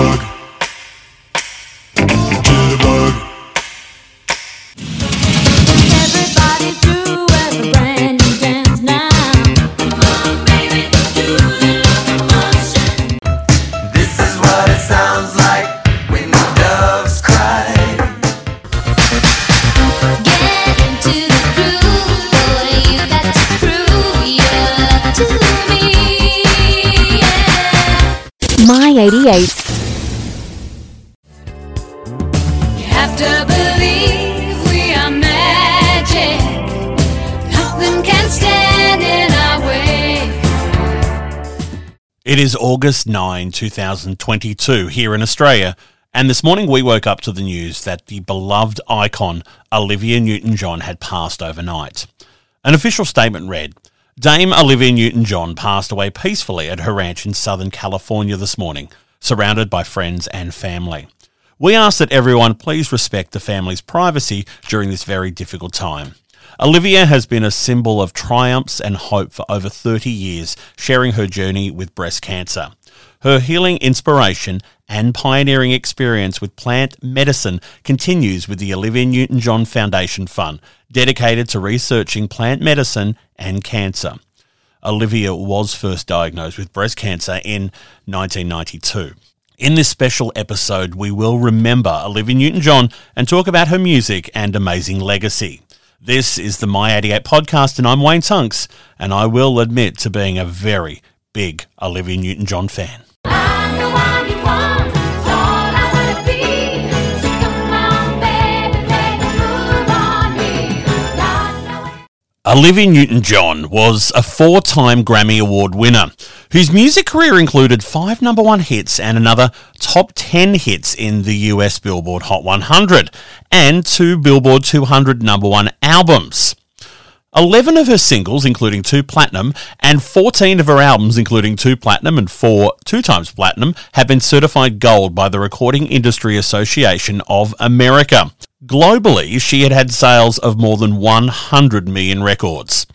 Jitterbug. Jitterbug. Everybody's doing a brand new dance now. Come on, baby, do the motion. This is what it sounds like when the doves cry. Get into the groove, boy. You got to prove your love to me. My 88. It is August 9, 2022, here in Australia, and this morning we woke up to the news that the beloved icon Olivia Newton John had passed overnight. An official statement read Dame Olivia Newton John passed away peacefully at her ranch in Southern California this morning, surrounded by friends and family. We ask that everyone please respect the family's privacy during this very difficult time. Olivia has been a symbol of triumphs and hope for over 30 years, sharing her journey with breast cancer. Her healing inspiration and pioneering experience with plant medicine continues with the Olivia Newton John Foundation Fund, dedicated to researching plant medicine and cancer. Olivia was first diagnosed with breast cancer in 1992. In this special episode, we will remember Olivia Newton John and talk about her music and amazing legacy. This is the My 88 podcast, and I'm Wayne Tunks, and I will admit to being a very big Olivia Newton John fan. Olivia Newton John was a four time Grammy Award winner, whose music career included five number one hits and another top 10 hits in the US Billboard Hot 100, and two Billboard 200 number one albums. 11 of her singles, including two platinum, and 14 of her albums, including two platinum and four two times platinum, have been certified gold by the Recording Industry Association of America. Globally, she had had sales of more than 100 million records.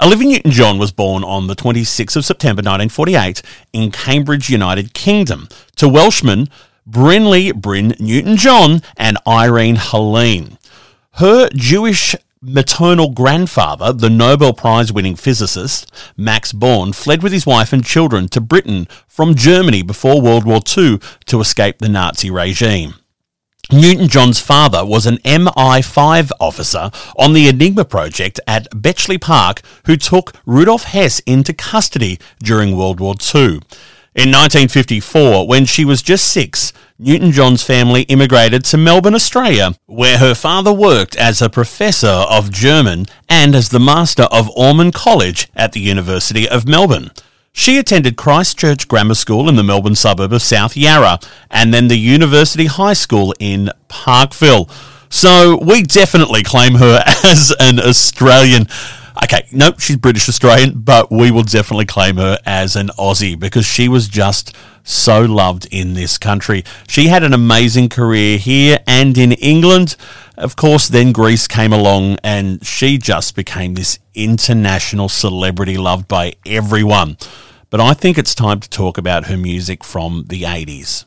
Olivia Newton John was born on the 26th of September 1948 in Cambridge, United Kingdom, to Welshman Brinley Bryn Newton John and Irene Helene. Her Jewish maternal grandfather, the Nobel Prize winning physicist Max Born, fled with his wife and children to Britain from Germany before World War II to escape the Nazi regime. Newton John's father was an MI5 officer on the Enigma project at Bletchley Park who took Rudolf Hess into custody during World War II. In 1954, when she was just six, Newton John's family immigrated to Melbourne, Australia, where her father worked as a professor of German and as the master of Ormond College at the University of Melbourne. She attended Christchurch Grammar School in the Melbourne suburb of South Yarra and then the University High School in Parkville. So we definitely claim her as an Australian. Okay, nope, she's British Australian, but we will definitely claim her as an Aussie because she was just so loved in this country. She had an amazing career here and in England. Of course, then Grease came along and she just became this international celebrity loved by everyone. But I think it's time to talk about her music from the 80s.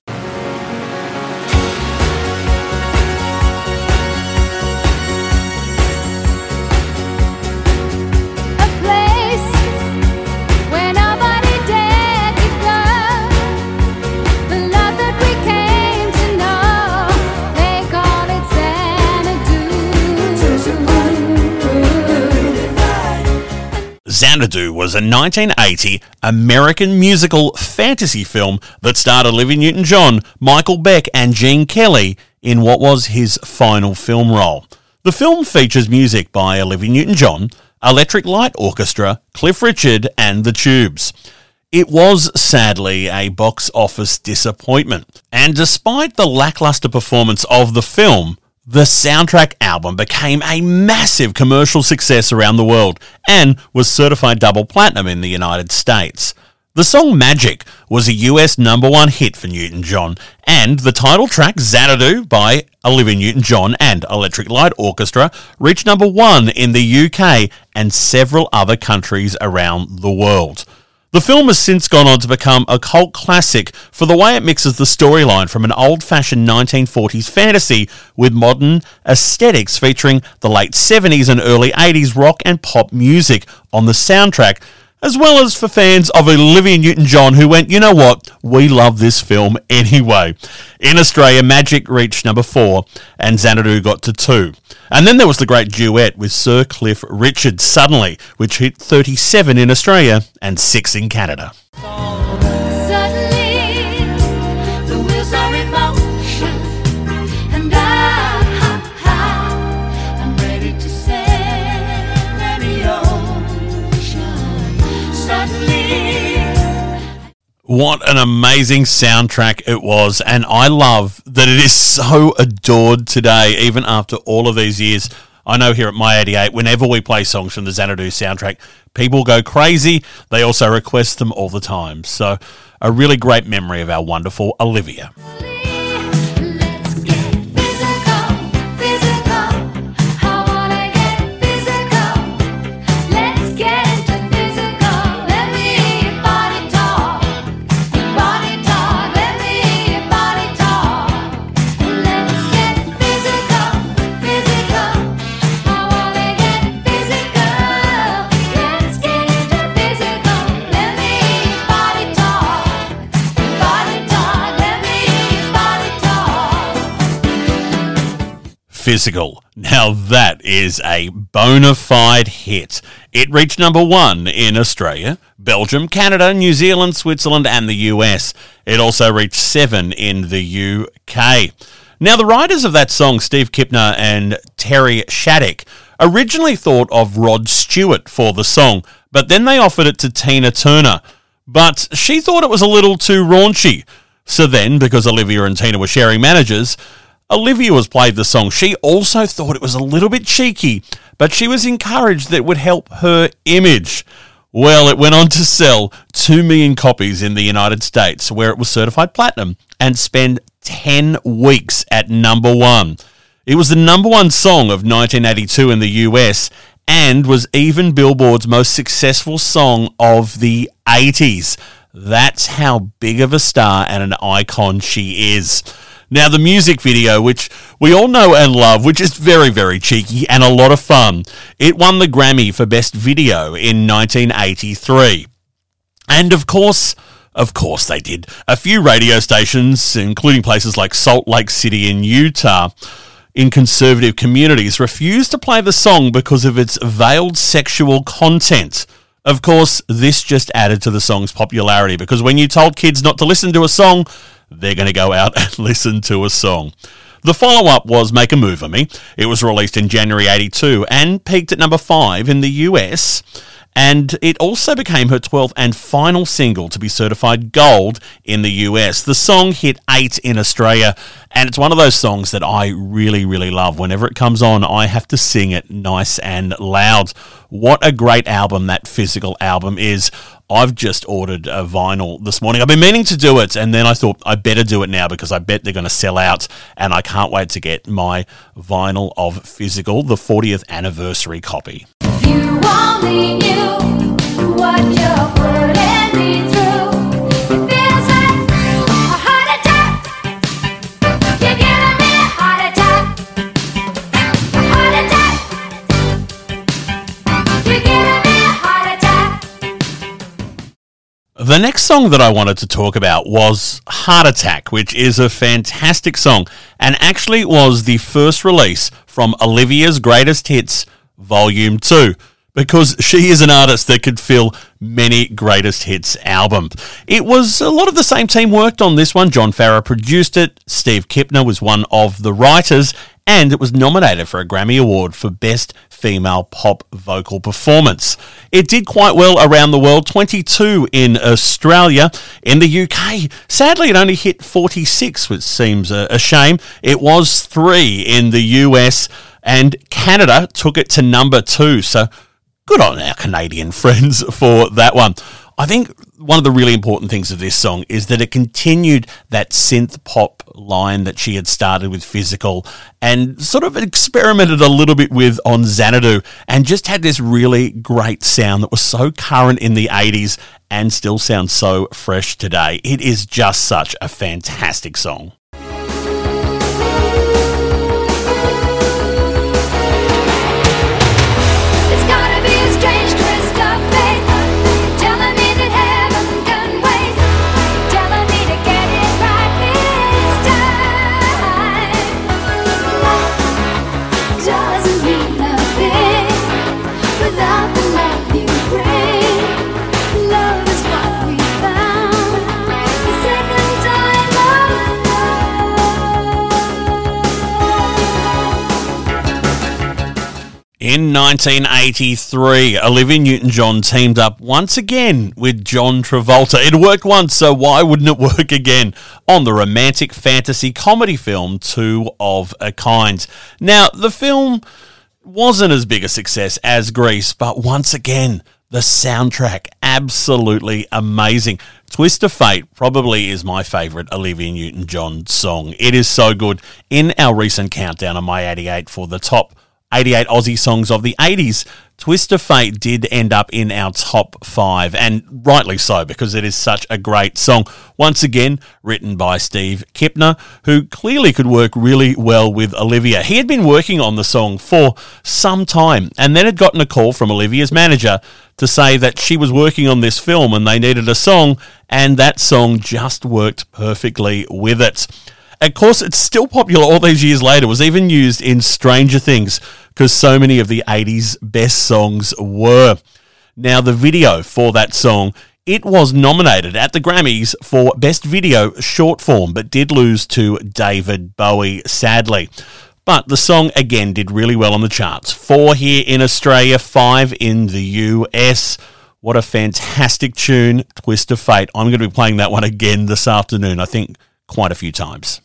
Xanadu. Was a 1980 American musical fantasy film that starred Olivia Newton John, Michael Beck, and Gene Kelly in what was his final film role. The film features music by Olivia Newton John, Electric Light Orchestra, Cliff Richard, and The Tubes. It was sadly a box office disappointment, and despite the lackluster performance of the film, the soundtrack album became a massive commercial success around the world and was certified double platinum in the United States. The song Magic was a US number one hit for Newton John, and the title track Xanadu by Olivia Newton John and Electric Light Orchestra reached number one in the UK and several other countries around the world. The film has since gone on to become a cult classic for the way it mixes the storyline from an old fashioned 1940s fantasy with modern aesthetics featuring the late 70s and early 80s rock and pop music on the soundtrack, as well as for fans of Olivia Newton John who went, you know what, we love this film anyway. In Australia, Magic reached number four and Xanadu got to two. And then there was the great duet with Sir Cliff Richard, Suddenly, which hit 37 in Australia and six in Canada. Suddenly, What an amazing soundtrack it was, and I love that it is so adored today, even after all of these years. I know here at My 88, whenever we play songs from the Xanadu soundtrack, people go crazy. They also request them all the time. So, a really great memory of our wonderful Olivia. Physical. Now that is a bona fide hit. It reached number one in Australia, Belgium, Canada, New Zealand, Switzerland, and the US. It also reached seven in the UK. Now, the writers of that song, Steve Kipner and Terry Shaddick, originally thought of Rod Stewart for the song, but then they offered it to Tina Turner. But she thought it was a little too raunchy. So then, because Olivia and Tina were sharing managers, Olivia was played the song. She also thought it was a little bit cheeky, but she was encouraged that it would help her image. Well, it went on to sell 2 million copies in the United States, where it was certified platinum, and spend 10 weeks at number one. It was the number one song of 1982 in the US and was even Billboard's most successful song of the 80s. That's how big of a star and an icon she is. Now, the music video, which we all know and love, which is very, very cheeky and a lot of fun, it won the Grammy for Best Video in 1983. And of course, of course they did. A few radio stations, including places like Salt Lake City in Utah, in conservative communities, refused to play the song because of its veiled sexual content. Of course, this just added to the song's popularity because when you told kids not to listen to a song, they're going to go out and listen to a song. The follow up was Make a Move on Me. It was released in January 82 and peaked at number 5 in the US. And it also became her 12th and final single to be certified gold in the US. The song hit 8 in Australia, and it's one of those songs that I really, really love. Whenever it comes on, I have to sing it nice and loud. What a great album that physical album is. I've just ordered a vinyl this morning. I've been meaning to do it, and then I thought I better do it now because I bet they're going to sell out, and I can't wait to get my vinyl of Physical, the 40th anniversary copy. The next song that I wanted to talk about was Heart Attack, which is a fantastic song and actually was the first release from Olivia's Greatest Hits Volume 2 because she is an artist that could fill many greatest hits albums. It was a lot of the same team worked on this one. John Farrar produced it, Steve Kipner was one of the writers, and it was nominated for a Grammy Award for Best Female Pop Vocal Performance. It did quite well around the world, 22 in Australia. In the UK, sadly, it only hit 46, which seems a, shame. It was three in the US, and Canada took it to number two. So good on our Canadian friends for that one. I think one of the really important things of this song is that it continued that synth pop line that she had started with Physical and sort of experimented a little bit with on Xanadu and just had this really great sound that was so current in the 80s and still sounds so fresh today. It is just such a fantastic song. In 1983, Olivia Newton John teamed up once again with John Travolta. It worked once, so why wouldn't it work again on the romantic fantasy comedy film Two of a Kind? Now, the film wasn't as big a success as Grease, but once again, the soundtrack absolutely amazing. Twist of Fate probably is my favorite Olivia Newton John song. It is so good. In our recent countdown on my 88 for the top 88 Aussie songs of the 80s, Twist of Fate did end up in our top five, and rightly so, because it is such a great song. Once again, written by Steve Kipner, who clearly could work really well with Olivia. He had been working on the song for some time, and then had gotten a call from Olivia's manager to say that she was working on this film and they needed a song, and that song just worked perfectly with it. Of course, it's still popular all these years later. It was even used in Stranger Things because so many of the 80s best songs were. Now, the video for that song, it was nominated at the Grammys for Best Video Short Form, but did lose to David Bowie, sadly. But the song again did really well on the charts. Four here in Australia, five in the US. What a fantastic tune, Twist of Fate. I'm going to be playing that one again this afternoon, I think quite a few times.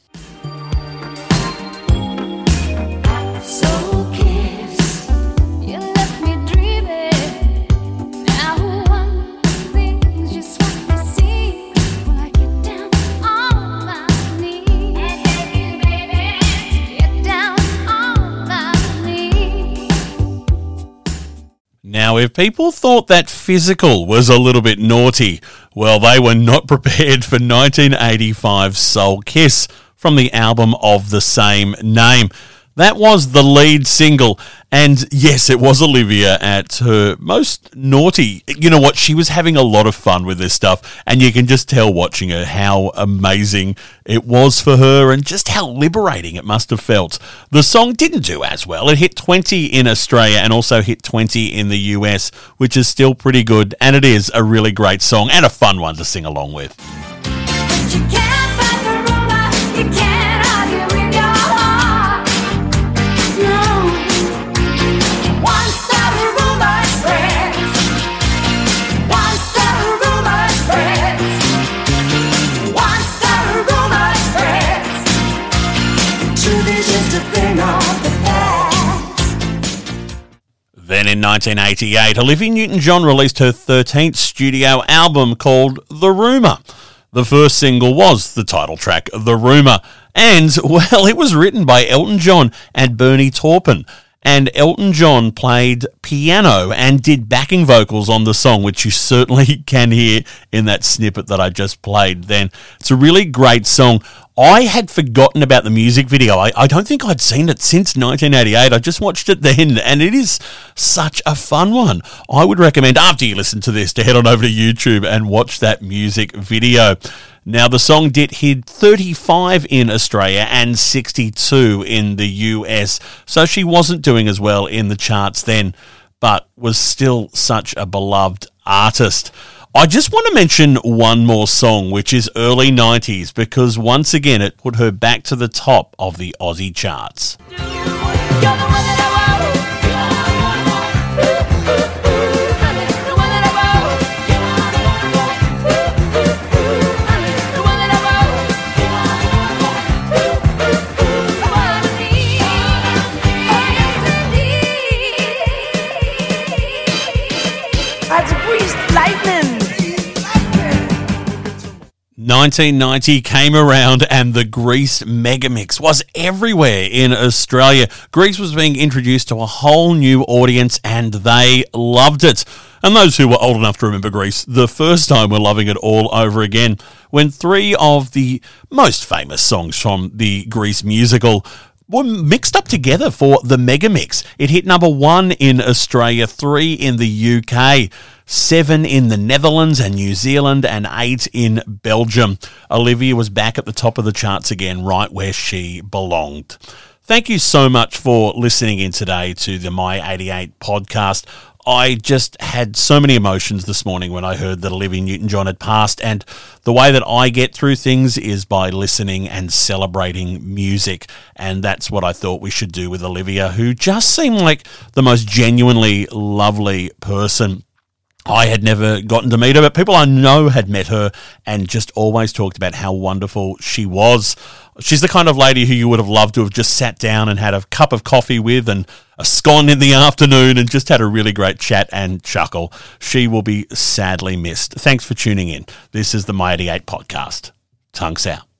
Now, if people thought that physical was a little bit naughty, well, they were not prepared for 1985's Soul Kiss from the album of the same name. That was the lead single, and yes, it was Olivia at her most naughty. You know what? She was having a lot of fun with this stuff, and you can just tell watching her how amazing it was for her and just how liberating it must have felt. The song didn't do as well. It hit 20 in Australia and also hit 20 in the US, which is still pretty good, and it is a really great song and a fun one to sing along with. 1988, Olivia Newton John released her 13th studio album called The Rumour. The first single was the title track, The Rumour, and, well, it was written by Elton John and Bernie Taupin. And Elton John played piano and did backing vocals on the song, which you certainly can hear in that snippet that I just played then. It's a really great song. I had forgotten about the music video. I, I don't think I'd seen it since 1988. I just watched it then, and it is such a fun one. I would recommend, after you listen to this, to head on over to YouTube and watch that music video. Now, the song did hit 35 in Australia and 62 in the US, so she wasn't doing as well in the charts then, but was still such a beloved artist. I just want to mention one more song, which is early 90s, because once again it put her back to the top of the Aussie charts. 1990 came around and the Grease Megamix was everywhere in Australia. Grease was being introduced to a whole new audience and they loved it. And those who were old enough to remember Grease the first time were loving it all over again when three of the most famous songs from the Grease musical were mixed up together for the Mega Mix. It hit number one in Australia, three in the UK, seven in the Netherlands and New Zealand, and eight in Belgium. Olivia was back at the top of the charts again, right where she belonged. Thank you so much for listening in today to the My 88 podcast. I just had so many emotions this morning when I heard that Olivia Newton John had passed. And the way that I get through things is by listening and celebrating music. And that's what I thought we should do with Olivia, who just seemed like the most genuinely lovely person. I had never gotten to meet her, but people I know had met her and just always talked about how wonderful she was. She's the kind of lady who you would have loved to have just sat down and had a cup of coffee with and a scone in the afternoon and just had a really great chat and chuckle. She will be sadly missed. Thanks for tuning in. This is the My 88 podcast. Tunks out.